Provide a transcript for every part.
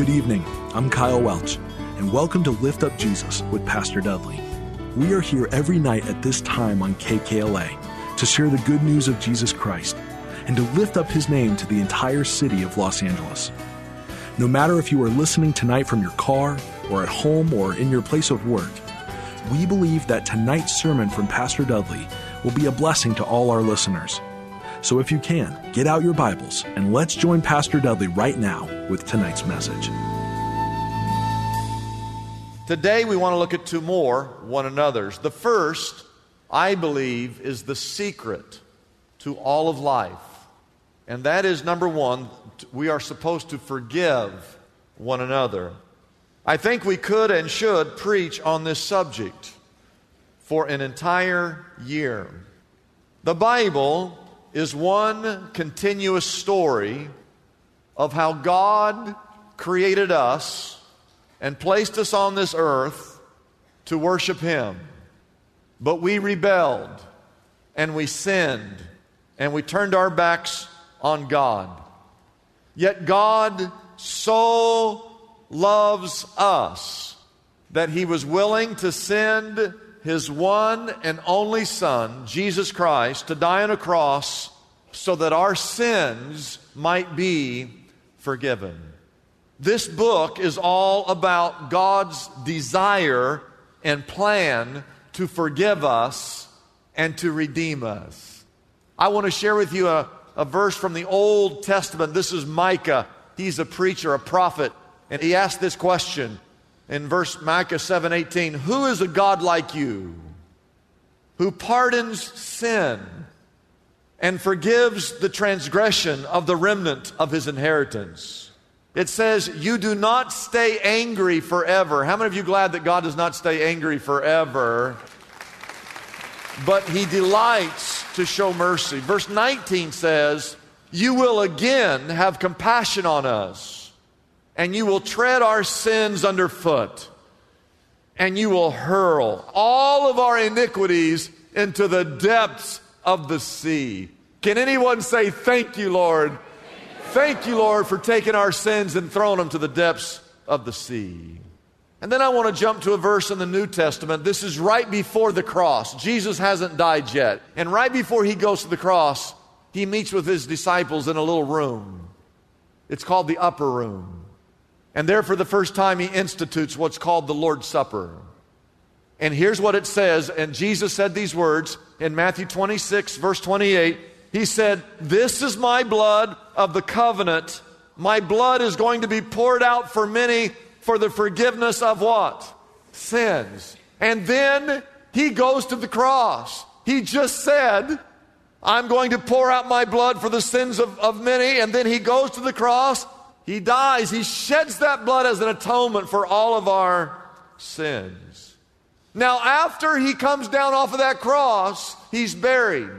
Good evening. I'm Kyle Welch, and welcome to Lift Up Jesus with Pastor Dudley. We are here every night at this time on KKLA to share the good news of Jesus Christ and to lift up his name to the entire city of Los Angeles. No matter if you are listening tonight from your car, or at home, or in your place of work, we believe that tonight's sermon from Pastor Dudley will be a blessing to all our listeners. So if you can, get out your Bibles and let's join Pastor Dudley right now with tonight's message. Today we want to look at two more one another's. The first, I believe, is the secret to all of life. And that is number one, we are supposed to forgive one another. I think we could and should preach on this subject for an entire year. The Bible is one continuous story of how God created us and placed us on this earth to worship Him. But we rebelled and we sinned and we turned our backs on God. Yet God so loves us that He was willing to send his one and only Son, Jesus Christ, to die on a cross so that our sins might be forgiven. This book is all about God's desire and plan to forgive us and to redeem us. I want to share with you a, a verse from the Old Testament. This is Micah. He's a preacher, a prophet, and he asked this question in verse Micah 7:18, "Who is a God like you, who pardons sin and forgives the transgression of the remnant of his inheritance?" It says, "You do not stay angry forever." How many of you glad that God does not stay angry forever? But he delights to show mercy. Verse 19 says, "You will again have compassion on us." and you will tread our sins underfoot, and you will hurl all of our iniquities into the depths of the sea. Can anyone say, Thank you, Lord? Thank you, Lord, for taking our sins and throwing them to the depths of the sea. And then I want to jump to a verse in the New Testament. This is right before the cross. Jesus hasn't died yet. And right before he goes to the cross, he meets with his disciples in a little room. It's called the upper room. And there, for the first time, he institutes what's called the Lord's Supper. And here's what it says. And Jesus said these words in Matthew 26, verse 28. He said, This is my blood of the covenant. My blood is going to be poured out for many for the forgiveness of what? Sins. And then he goes to the cross. He just said, I'm going to pour out my blood for the sins of, of many. And then he goes to the cross he dies. He sheds that blood as an atonement for all of our sins. Now, after he comes down off of that cross, he's buried.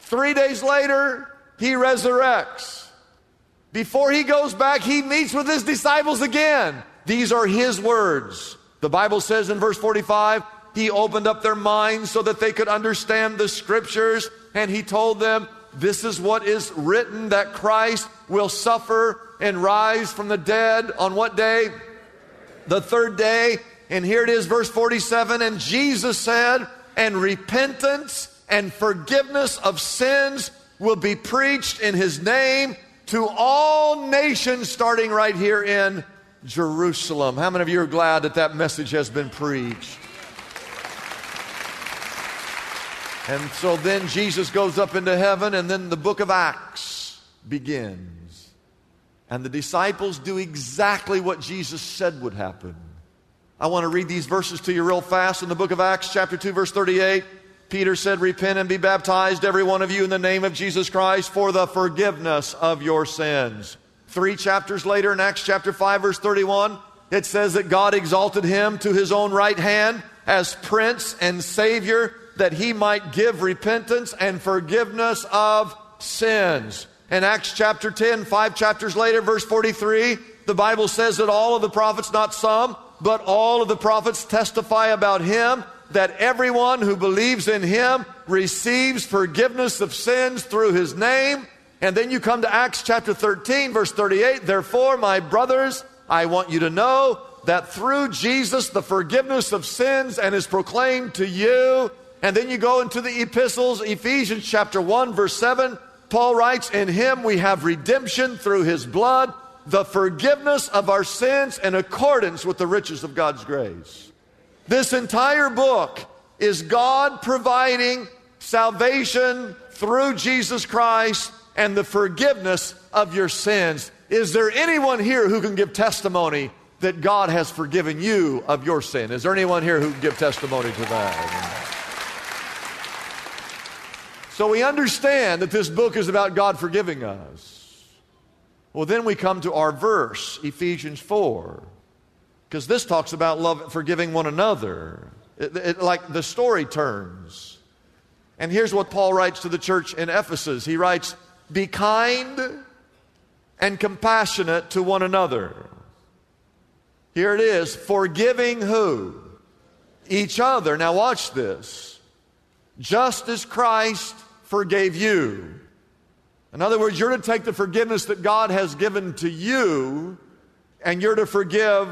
Three days later, he resurrects. Before he goes back, he meets with his disciples again. These are his words. The Bible says in verse 45, he opened up their minds so that they could understand the scriptures, and he told them, This is what is written that Christ will suffer and rise from the dead on what day? The third day. And here it is, verse 47. And Jesus said, and repentance and forgiveness of sins will be preached in his name to all nations, starting right here in Jerusalem. How many of you are glad that that message has been preached? And so then Jesus goes up into heaven, and then the book of Acts begins. And the disciples do exactly what Jesus said would happen. I want to read these verses to you real fast in the book of Acts, chapter 2, verse 38. Peter said, Repent and be baptized, every one of you, in the name of Jesus Christ for the forgiveness of your sins. Three chapters later, in Acts chapter 5, verse 31, it says that God exalted him to his own right hand as Prince and Savior, that he might give repentance and forgiveness of sins. In Acts chapter 10, five chapters later, verse 43, the Bible says that all of the prophets, not some, but all of the prophets testify about him that everyone who believes in him receives forgiveness of sins through his name. And then you come to Acts chapter 13, verse 38. Therefore, my brothers, I want you to know that through Jesus the forgiveness of sins and is proclaimed to you. And then you go into the epistles, Ephesians chapter 1, verse 7. Paul writes, In him we have redemption through his blood, the forgiveness of our sins in accordance with the riches of God's grace. This entire book is God providing salvation through Jesus Christ and the forgiveness of your sins. Is there anyone here who can give testimony that God has forgiven you of your sin? Is there anyone here who can give testimony to that? So we understand that this book is about God forgiving us. Well, then we come to our verse, Ephesians 4. Because this talks about love, forgiving one another. It, it, like the story turns. And here's what Paul writes to the church in Ephesus He writes, Be kind and compassionate to one another. Here it is, forgiving who? Each other. Now, watch this. Just as Christ forgave you. In other words, you're to take the forgiveness that God has given to you and you're to forgive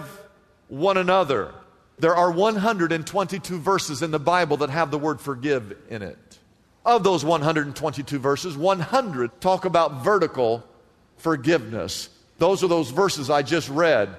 one another. There are 122 verses in the Bible that have the word forgive in it. Of those 122 verses, 100 talk about vertical forgiveness. Those are those verses I just read.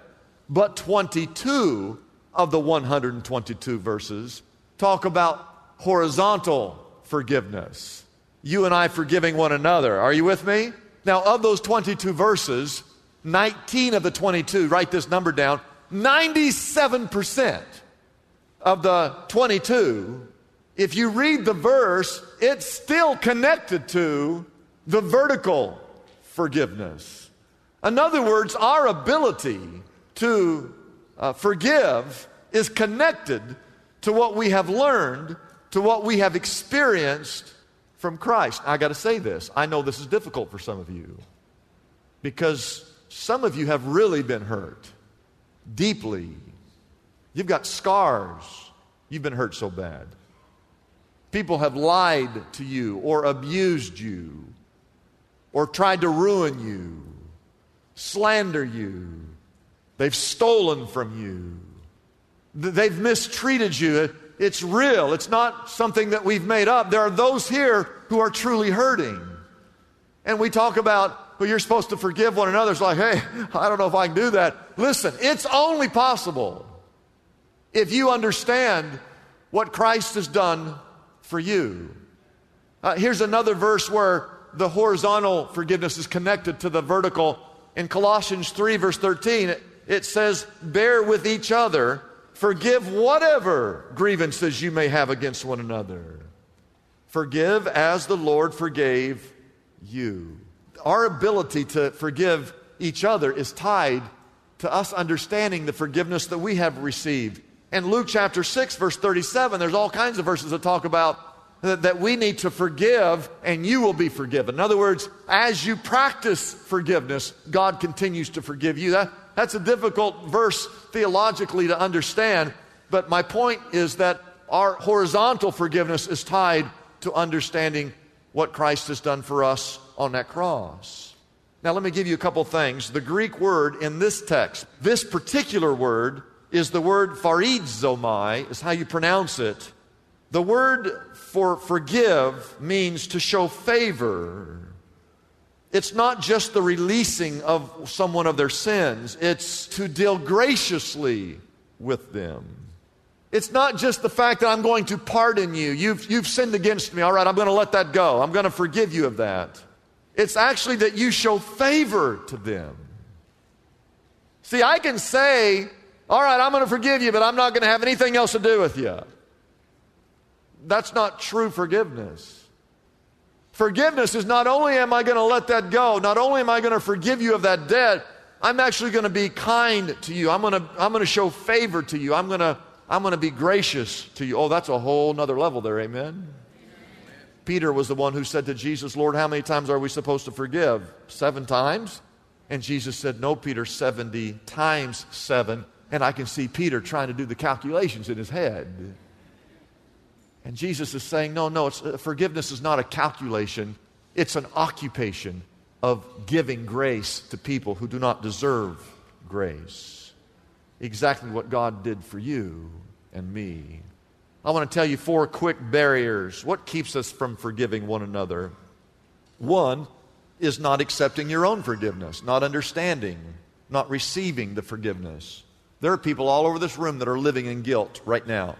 But 22 of the 122 verses talk about horizontal forgiveness. You and I forgiving one another. Are you with me? Now, of those 22 verses, 19 of the 22, write this number down, 97% of the 22, if you read the verse, it's still connected to the vertical forgiveness. In other words, our ability to uh, forgive is connected to what we have learned, to what we have experienced from Christ. I got to say this. I know this is difficult for some of you because some of you have really been hurt deeply. You've got scars. You've been hurt so bad. People have lied to you or abused you or tried to ruin you, slander you. They've stolen from you. They've mistreated you. It's real. It's not something that we've made up. There are those here who are truly hurting. And we talk about well, you're supposed to forgive one another. It's like, hey, I don't know if I can do that. Listen, it's only possible if you understand what Christ has done for you. Uh, here's another verse where the horizontal forgiveness is connected to the vertical. In Colossians 3, verse 13, it, it says, Bear with each other, forgive whatever grievances you may have against one another. Forgive as the Lord forgave you our ability to forgive each other is tied to us understanding the forgiveness that we have received. In Luke chapter 6, verse 37, there's all kinds of verses that talk about that, we need to forgive and you will be forgiven. In other words, as you practice forgiveness, God continues to forgive you. That, that's a difficult verse theologically to understand, but my point is that our horizontal forgiveness is tied to understanding what Christ has done for us on that cross. Now, let me give you a couple things. The Greek word in this text, this particular word, is the word charizomai, is how you pronounce it. The word for forgive means to show favor. It's not just the releasing of someone of their sins, it's to deal graciously with them. It's not just the fact that I'm going to pardon you. You've, you've sinned against me. All right, I'm going to let that go. I'm going to forgive you of that. It's actually that you show favor to them. See, I can say All right, I'm going to forgive you, but I'm not going to have anything else to do with you. That's not true forgiveness. Forgiveness is not only am I going to let that go, not only am I going to forgive you of that debt, I'm actually going to be kind to you. I'm going to, I'm going to show favor to you. I'm going to, I'm going to be gracious to you. Oh, that's a whole nother level there, amen? Peter was the one who said to Jesus, Lord, how many times are we supposed to forgive? Seven times? And Jesus said, No, Peter, 70 times seven. And I can see Peter trying to do the calculations in his head. And Jesus is saying, No, no, uh, forgiveness is not a calculation, it's an occupation of giving grace to people who do not deserve grace. Exactly what God did for you and me. I want to tell you four quick barriers. What keeps us from forgiving one another? One is not accepting your own forgiveness, not understanding, not receiving the forgiveness. There are people all over this room that are living in guilt right now.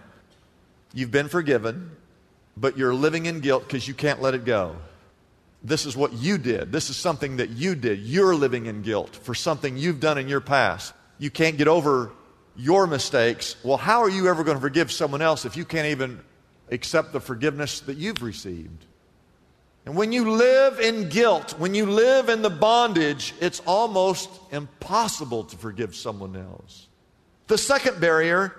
You've been forgiven, but you're living in guilt because you can't let it go. This is what you did. This is something that you did. You're living in guilt for something you've done in your past. You can't get over your mistakes. Well, how are you ever going to forgive someone else if you can't even accept the forgiveness that you've received? And when you live in guilt, when you live in the bondage, it's almost impossible to forgive someone else. The second barrier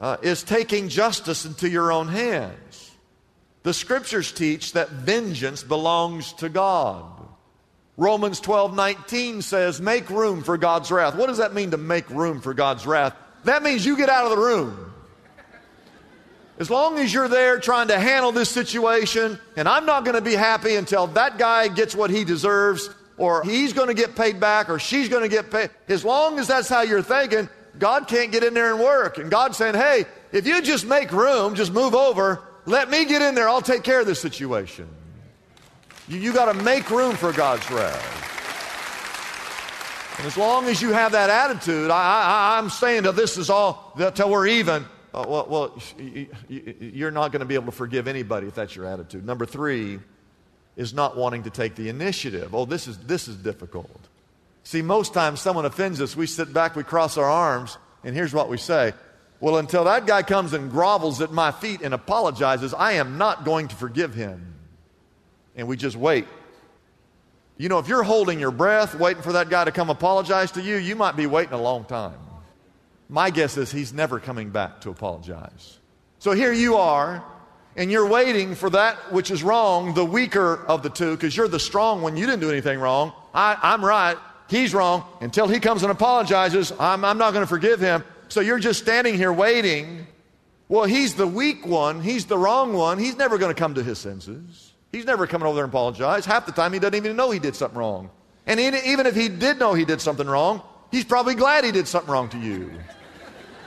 uh, is taking justice into your own hands. The scriptures teach that vengeance belongs to God. Romans 12 19 says, Make room for God's wrath. What does that mean to make room for God's wrath? That means you get out of the room. As long as you're there trying to handle this situation, and I'm not going to be happy until that guy gets what he deserves, or he's going to get paid back, or she's going to get paid. As long as that's how you're thinking, God can't get in there and work. And God's saying, hey, if you just make room, just move over, let me get in there. I'll take care of this situation. You, you got to make room for God's wrath. And as long as you have that attitude, I, am saying that this is all, till we're even, uh, well, well, you're not going to be able to forgive anybody if that's your attitude. Number three is not wanting to take the initiative. Oh, this is, this is difficult. See, most times someone offends us, we sit back, we cross our arms, and here's what we say well, until that guy comes and grovels at my feet and apologizes, I am not going to forgive him. And we just wait. You know, if you're holding your breath, waiting for that guy to come apologize to you, you might be waiting a long time. My guess is he's never coming back to apologize. So here you are, and you're waiting for that which is wrong, the weaker of the two, because you're the strong one. You didn't do anything wrong. I, am right. He's wrong. Until he comes and apologizes, I'm, I'm not going to forgive him. So you're just standing here waiting. Well, he's the weak one. He's the wrong one. He's never going to come to his senses. He's never coming over there and apologize. Half the time, he doesn't even know he did something wrong. And even if he did know he did something wrong, he's probably glad he did something wrong to you.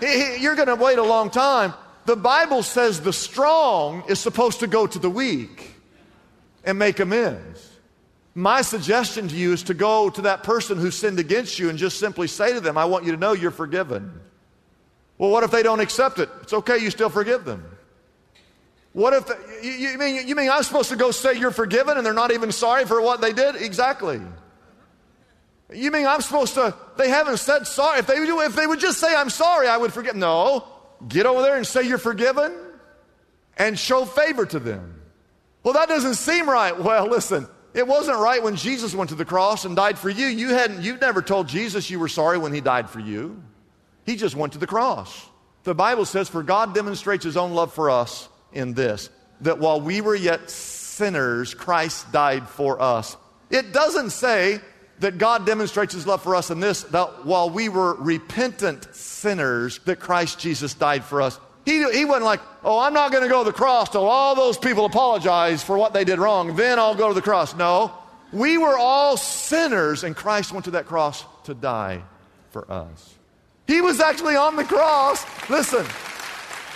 You're going to wait a long time. The Bible says the strong is supposed to go to the weak and make amends. My suggestion to you is to go to that person who sinned against you and just simply say to them, I want you to know you're forgiven. Well, what if they don't accept it? It's okay, you still forgive them. What if, the, you, you, mean, you mean I'm supposed to go say you're forgiven and they're not even sorry for what they did? Exactly. You mean I'm supposed to, they haven't said sorry. If they, if they would just say, I'm sorry, I would forgive. No. Get over there and say you're forgiven and show favor to them. Well, that doesn't seem right. Well, listen, it wasn't right when Jesus went to the cross and died for you. You hadn't, you've never told Jesus you were sorry when he died for you. He just went to the cross. The Bible says, For God demonstrates his own love for us in this, that while we were yet sinners, Christ died for us. It doesn't say that God demonstrates his love for us in this, that while we were repentant sinners, that Christ Jesus died for us. He, he wasn't like, oh, I'm not going to go to the cross till all those people apologize for what they did wrong. Then I'll go to the cross. No, we were all sinners, and Christ went to that cross to die for us. He was actually on the cross. Listen,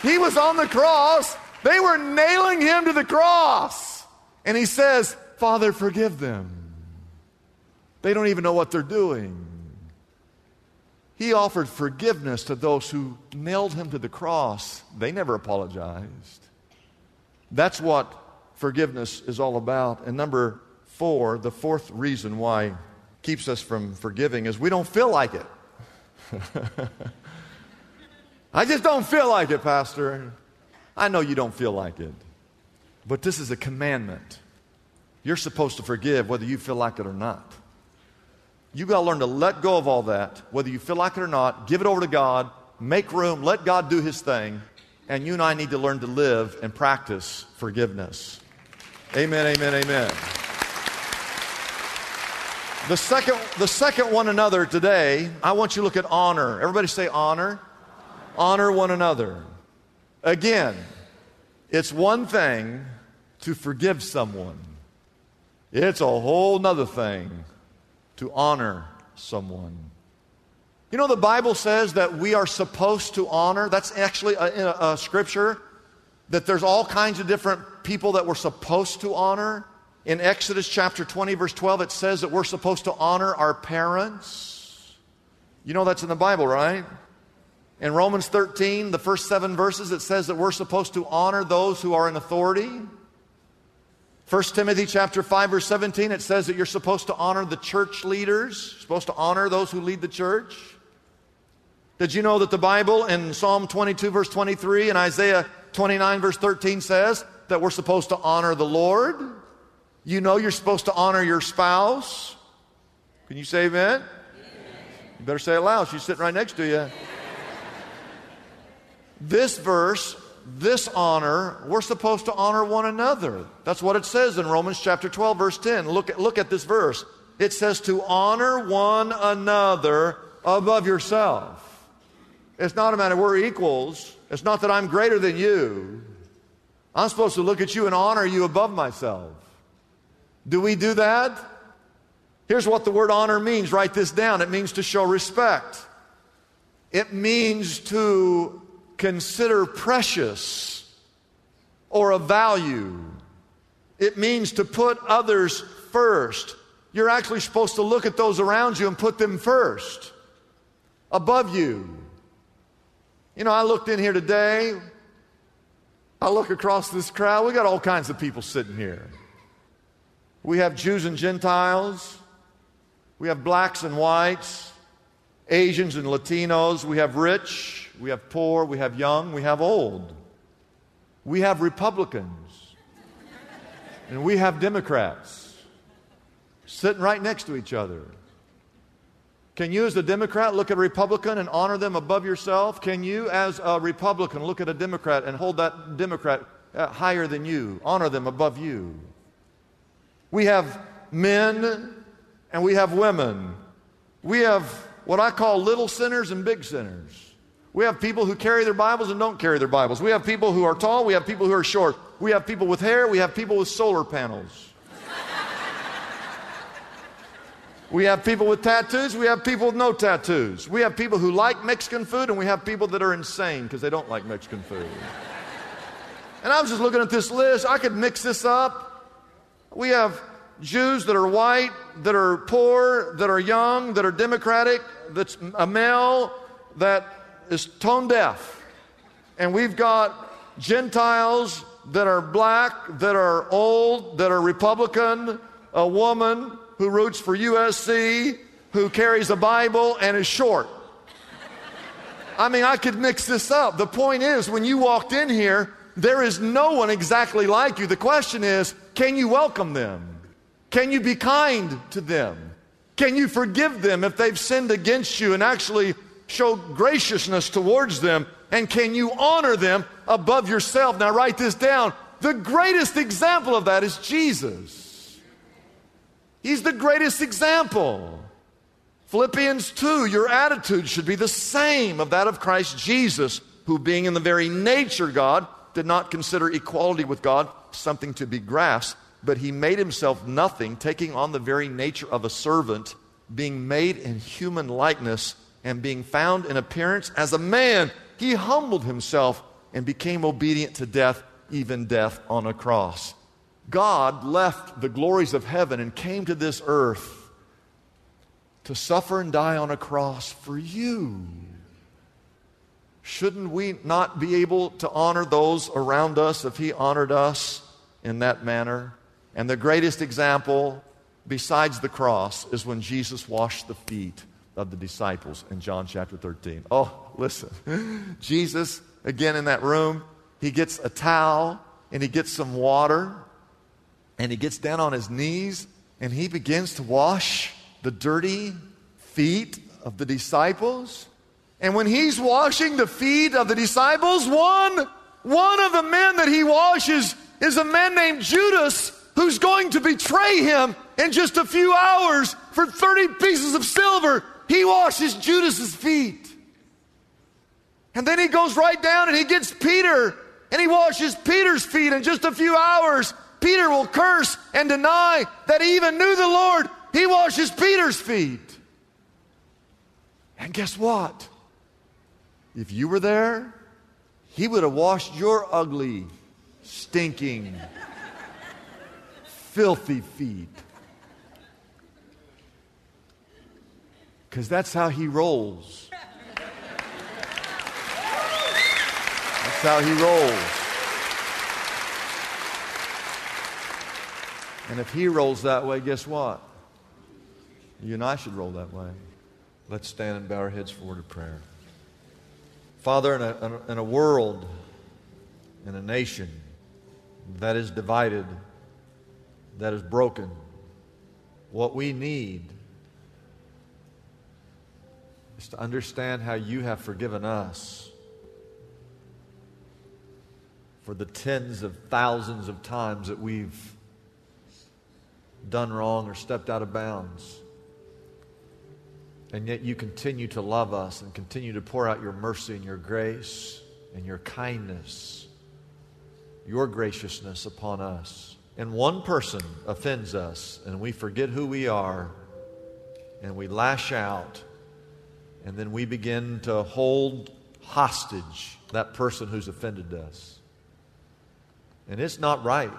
he was on the cross. They were nailing him to the cross. And he says, Father, forgive them. They don't even know what they're doing. He offered forgiveness to those who nailed him to the cross. They never apologized. That's what forgiveness is all about. And number four, the fourth reason why keeps us from forgiving is we don't feel like it. I just don't feel like it, Pastor. I know you don't feel like it. But this is a commandment. You're supposed to forgive whether you feel like it or not. You got to learn to let go of all that, whether you feel like it or not. Give it over to God. Make room. Let God do His thing. And you and I need to learn to live and practice forgiveness. Amen, amen, amen. The second, the second one another today, I want you to look at honor. Everybody say honor. Honor one another. Again, it's one thing to forgive someone. It's a whole nother thing to honor someone. You know, the Bible says that we are supposed to honor. That's actually a, a, a scripture that there's all kinds of different people that we're supposed to honor. In Exodus chapter 20, verse 12, it says that we're supposed to honor our parents. You know that's in the Bible, right? In Romans 13, the first seven verses, it says that we're supposed to honor those who are in authority. 1 Timothy chapter 5 verse 17 it says that you're supposed to honor the church leaders, supposed to honor those who lead the church. Did you know that the Bible in Psalm 22 verse 23 and Isaiah 29 verse 13 says that we're supposed to honor the Lord? You know you're supposed to honor your spouse. Can you say amen? amen. You better say it loud. She's sitting right next to you. this verse this honor, we're supposed to honor one another. That's what it says in Romans chapter 12, verse 10. Look at, look at this verse. It says to honor one another above yourself. It's not a matter we're equals. It's not that I'm greater than you. I'm supposed to look at you and honor you above myself. Do we do that? Here's what the word honor means. Write this down. It means to show respect. It means to consider precious or of value. It means to put others first. You're actually supposed to look at those around you and put them first, above you. You know, I looked in here today. I look across this crowd. We got all kinds of people sitting here. We have Jews and Gentiles. We have blacks and whites, Asians and Latinos. We have rich we have poor, we have young, we have old. We have Republicans. and we have Democrats sitting right next to each other. Can you, as a Democrat, look at a Republican and honor them above yourself? Can you, as a Republican, look at a Democrat and hold that Democrat uh, higher than you, honor them above you? We have men and we have women. We have what I call little sinners and big sinners. We have people who carry their Bibles and don't carry their Bibles. We have people who are tall. We have people who are short. We have people with hair. We have people with solar panels. we have people with tattoos. We have people with no tattoos. We have people who like Mexican food, and we have people that are insane because they don't like Mexican food. and I was just looking at this list. I could mix this up. We have Jews that are white, that are poor, that are young, that are democratic, that's a male, that is tone deaf. And we've got Gentiles that are black, that are old, that are Republican, a woman who roots for USC, who carries a Bible and is short. I mean, I could mix this up. The point is, when you walked in here, there is no one exactly like you. The question is, can you welcome them? Can you be kind to them? Can you forgive them if they've sinned against you and actually show graciousness towards them? And can you honor them above yourself? Now, write this down. The greatest example of that is Jesus. He's the greatest example. Philippians 2 Your attitude should be the same of that of Christ Jesus, who, being in the very nature God, did not consider equality with God something to be grasped, but he made himself nothing, taking on the very nature of a servant, being made in human likeness and being found in appearance as a man, he humbled himself and became obedient to death, even death on a cross. God left the glories of heaven and came to this earth to suffer and die on a cross for you. Shouldn't we not be able to honor those around us if He honored us in that manner? And the greatest example, besides the cross, is when Jesus washed the feet of the disciples in John chapter 13. Oh, listen. Jesus, again in that room, he gets a towel and he gets some water and he gets down on his knees and he begins to wash the dirty feet of the disciples. And when he's washing the feet of the disciples, one, one of the men that he washes is a man named Judas who's going to betray him in just a few hours for 30 pieces of silver. He washes Judas's feet. And then he goes right down and he gets Peter and he washes Peter's feet in just a few hours. Peter will curse and deny that he even knew the Lord. He washes Peter's feet. And guess what? If you were there, he would have washed your ugly, stinking, filthy feet. Because that's how he rolls. That's how he rolls. And if he rolls that way, guess what? You and I should roll that way. Let's stand and bow our heads forward to prayer. Father, in a, in a world, in a nation that is divided, that is broken, what we need is to understand how you have forgiven us for the tens of thousands of times that we've done wrong or stepped out of bounds. And yet you continue to love us and continue to pour out your mercy and your grace and your kindness, your graciousness upon us. And one person offends us, and we forget who we are, and we lash out, and then we begin to hold hostage that person who's offended us. And it's not right.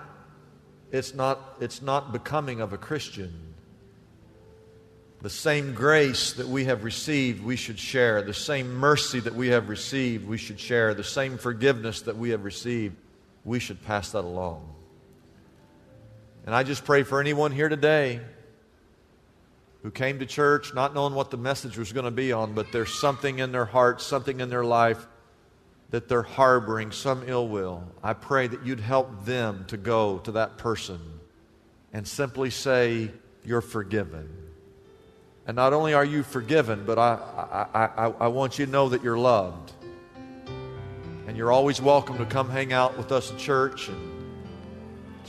It's not, it's not becoming of a Christian. The same grace that we have received, we should share. The same mercy that we have received, we should share. The same forgiveness that we have received, we should pass that along. And I just pray for anyone here today who came to church not knowing what the message was going to be on, but there's something in their heart, something in their life that they're harboring, some ill will. I pray that you'd help them to go to that person and simply say, You're forgiven. And not only are you forgiven, but I, I, I, I want you to know that you're loved. And you're always welcome to come hang out with us in church and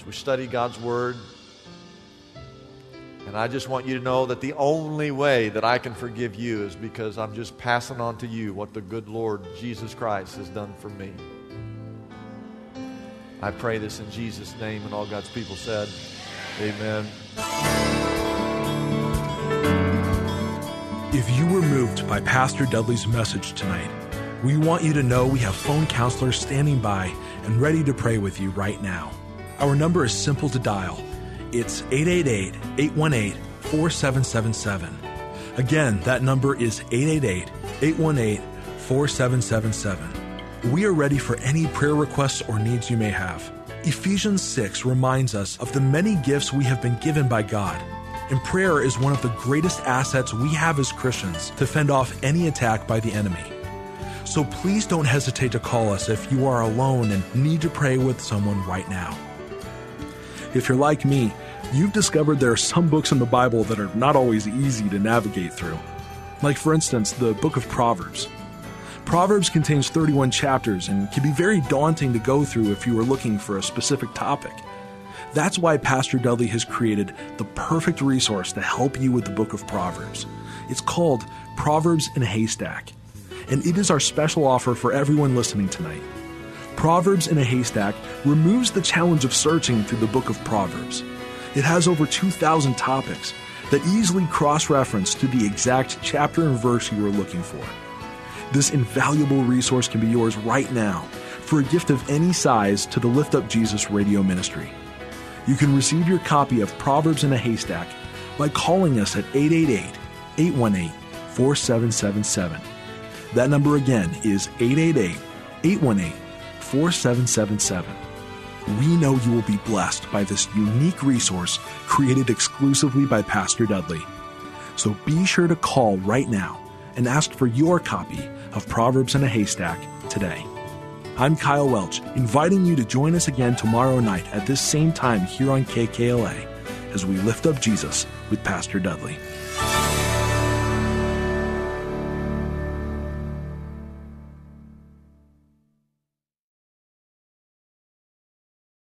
we study God's Word. And I just want you to know that the only way that I can forgive you is because I'm just passing on to you what the good Lord Jesus Christ has done for me. I pray this in Jesus' name, and all God's people said, Amen. If you were moved by Pastor Dudley's message tonight, we want you to know we have phone counselors standing by and ready to pray with you right now. Our number is simple to dial. It's 888 818 4777. Again, that number is 888 818 4777. We are ready for any prayer requests or needs you may have. Ephesians 6 reminds us of the many gifts we have been given by God and prayer is one of the greatest assets we have as Christians to fend off any attack by the enemy. So please don't hesitate to call us if you are alone and need to pray with someone right now. If you're like me, you've discovered there are some books in the Bible that are not always easy to navigate through. Like, for instance, the book of Proverbs. Proverbs contains 31 chapters and can be very daunting to go through if you are looking for a specific topic. That's why Pastor Dudley has created the perfect resource to help you with the book of Proverbs. It's called Proverbs in a Haystack, and it is our special offer for everyone listening tonight. Proverbs in a Haystack removes the challenge of searching through the book of Proverbs. It has over 2,000 topics that easily cross reference to the exact chapter and verse you are looking for. This invaluable resource can be yours right now for a gift of any size to the Lift Up Jesus radio ministry. You can receive your copy of Proverbs in a Haystack by calling us at 888 818 4777. That number again is 888 818 4777. We know you will be blessed by this unique resource created exclusively by Pastor Dudley. So be sure to call right now and ask for your copy of Proverbs in a Haystack today. I'm Kyle Welch, inviting you to join us again tomorrow night at this same time here on KKLA as we lift up Jesus with Pastor Dudley.